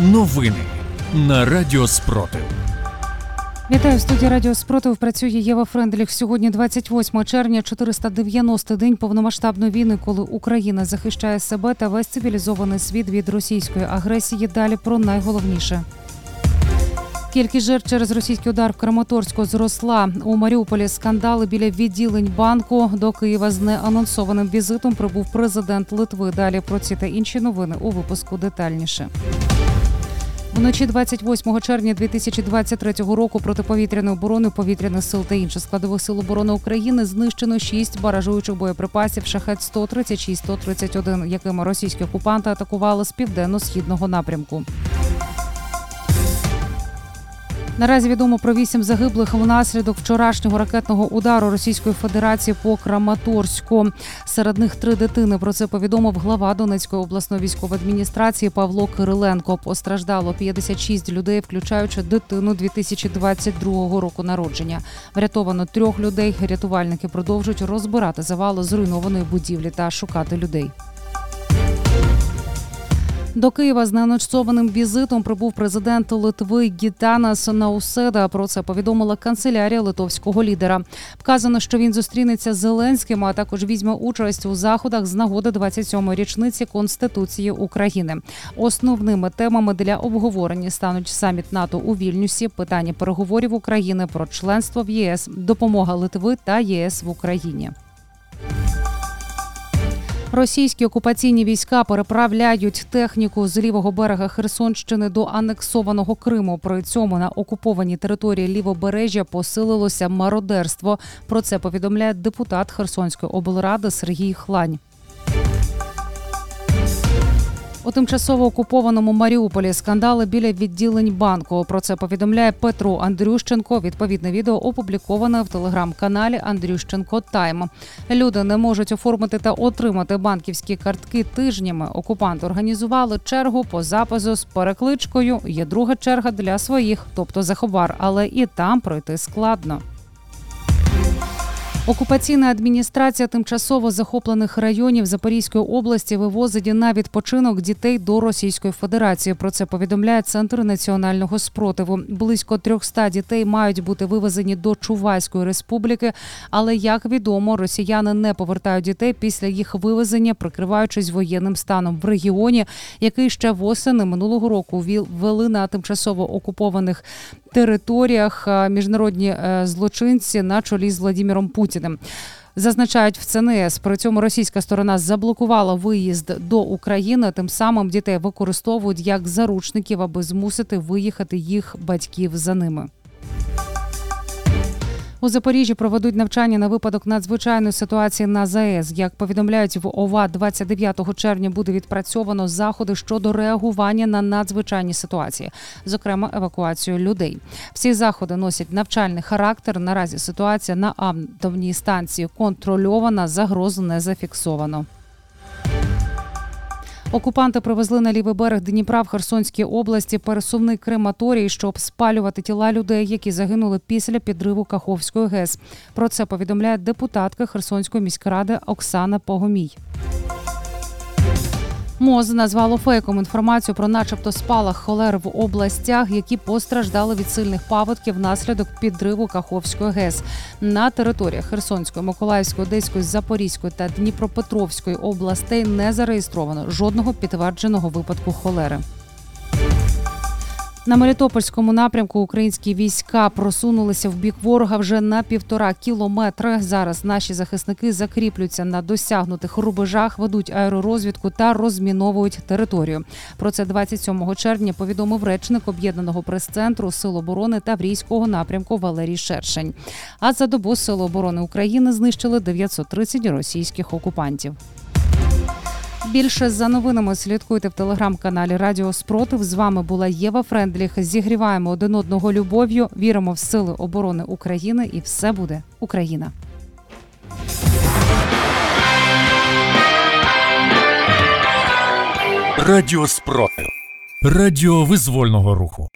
Новини на Радіо Спротив. Вітаю в студії Радіо Спротив. Працює Єва Френдліх. Сьогодні 28 червня, 490 день повномасштабної війни, коли Україна захищає себе та весь цивілізований світ від російської агресії. Далі про найголовніше. Кількість жертв через російський удар в Краматорську зросла. У Маріуполі скандали біля відділень банку. До Києва з неанонсованим візитом прибув президент Литви. Далі про ці та інші новини у випуску детальніше. Вночі 28 червня 2023 року протиповітряної оборони повітряних сил та інших складових сил оборони України знищено шість баражуючих боєприпасів шахет 136 131 якими російські окупанти атакували з південно-східного напрямку. Наразі відомо про вісім загиблих внаслідок вчорашнього ракетного удару Російської Федерації по Краматорську. Серед них три дитини. Про це повідомив глава Донецької обласної військової адміністрації Павло Кириленко. Постраждало 56 людей, включаючи дитину 2022 року народження. Врятовано трьох людей. Рятувальники продовжують розбирати завали зруйнованої будівлі та шукати людей. До Києва з неанонсованим візитом прибув президент Литви Гітанас Науседа. Про це повідомила канцелярія литовського лідера. Вказано, що він зустрінеться з Зеленським, а також візьме участь у заходах з нагоди 27-ї річниці Конституції України. Основними темами для обговорення стануть саміт НАТО у Вільнюсі, питання переговорів України про членство в ЄС, допомога Литви та ЄС в Україні. Російські окупаційні війська переправляють техніку з лівого берега Херсонщини до анексованого Криму. При цьому на окупованій території лівобережжя посилилося мародерство. Про це повідомляє депутат Херсонської облради Сергій Хлань. У тимчасово окупованому Маріуполі скандали біля відділень банку. Про це повідомляє Петро Андрющенко. Відповідне відео опубліковане в телеграм-каналі Андрющенко Тайм. Люди не можуть оформити та отримати банківські картки тижнями. Окупанти організували чергу по запису з перекличкою. Є друга черга для своїх, тобто за хабар, але і там пройти складно. Окупаційна адміністрація тимчасово захоплених районів Запорізької області вивозить на відпочинок дітей до Російської Федерації. Про це повідомляє Центр національного спротиву. Близько 300 дітей мають бути вивезені до Чувайської республіки. Але як відомо, росіяни не повертають дітей після їх вивезення, прикриваючись воєнним станом в регіоні, який ще восени минулого року ввели на тимчасово окупованих територіях міжнародні злочинці на чолі з Владимиром Путіним. Зазначають в ЦНС. При цьому російська сторона заблокувала виїзд до України. Тим самим дітей використовують як заручників, аби змусити виїхати їх батьків за ними. У Запоріжжі проведуть навчання на випадок надзвичайної ситуації на ЗАЕС. Як повідомляють в ОВА, 29 червня буде відпрацьовано заходи щодо реагування на надзвичайні ситуації, зокрема евакуацію людей. Всі заходи носять навчальний характер. Наразі ситуація на атомній станції контрольована, загроз не зафіксовано. Окупанти привезли на лівий берег Дніпра в Херсонській області пересувний крематорій, щоб спалювати тіла людей, які загинули після підриву Каховської ГЕС. Про це повідомляє депутатка Херсонської міськради Оксана Погомій. МОЗ назвало фейком інформацію про, начебто, спалах холер в областях, які постраждали від сильних паводків внаслідок підриву Каховської ГЕС на територіях Херсонської, Миколаївської, Одеської, Запорізької та Дніпропетровської областей не зареєстровано жодного підтвердженого випадку холери. На Мелітопольському напрямку українські війська просунулися в бік ворога вже на півтора кілометри. Зараз наші захисники закріплюються на досягнутих рубежах, ведуть аеророзвідку та розміновують територію. Про це 27 червня повідомив речник об'єднаного прес-центру Сил оборони Таврійського напрямку Валерій Шершень. А за добу Сили оборони України знищили 930 російських окупантів. Більше за новинами слідкуйте в телеграм-каналі Радіо Спротив. З вами була Єва Френдліх. Зігріваємо один одного любов'ю. Віримо в сили оборони України, і все буде Україна. Радіо Спротив. Радіо визвольного руху.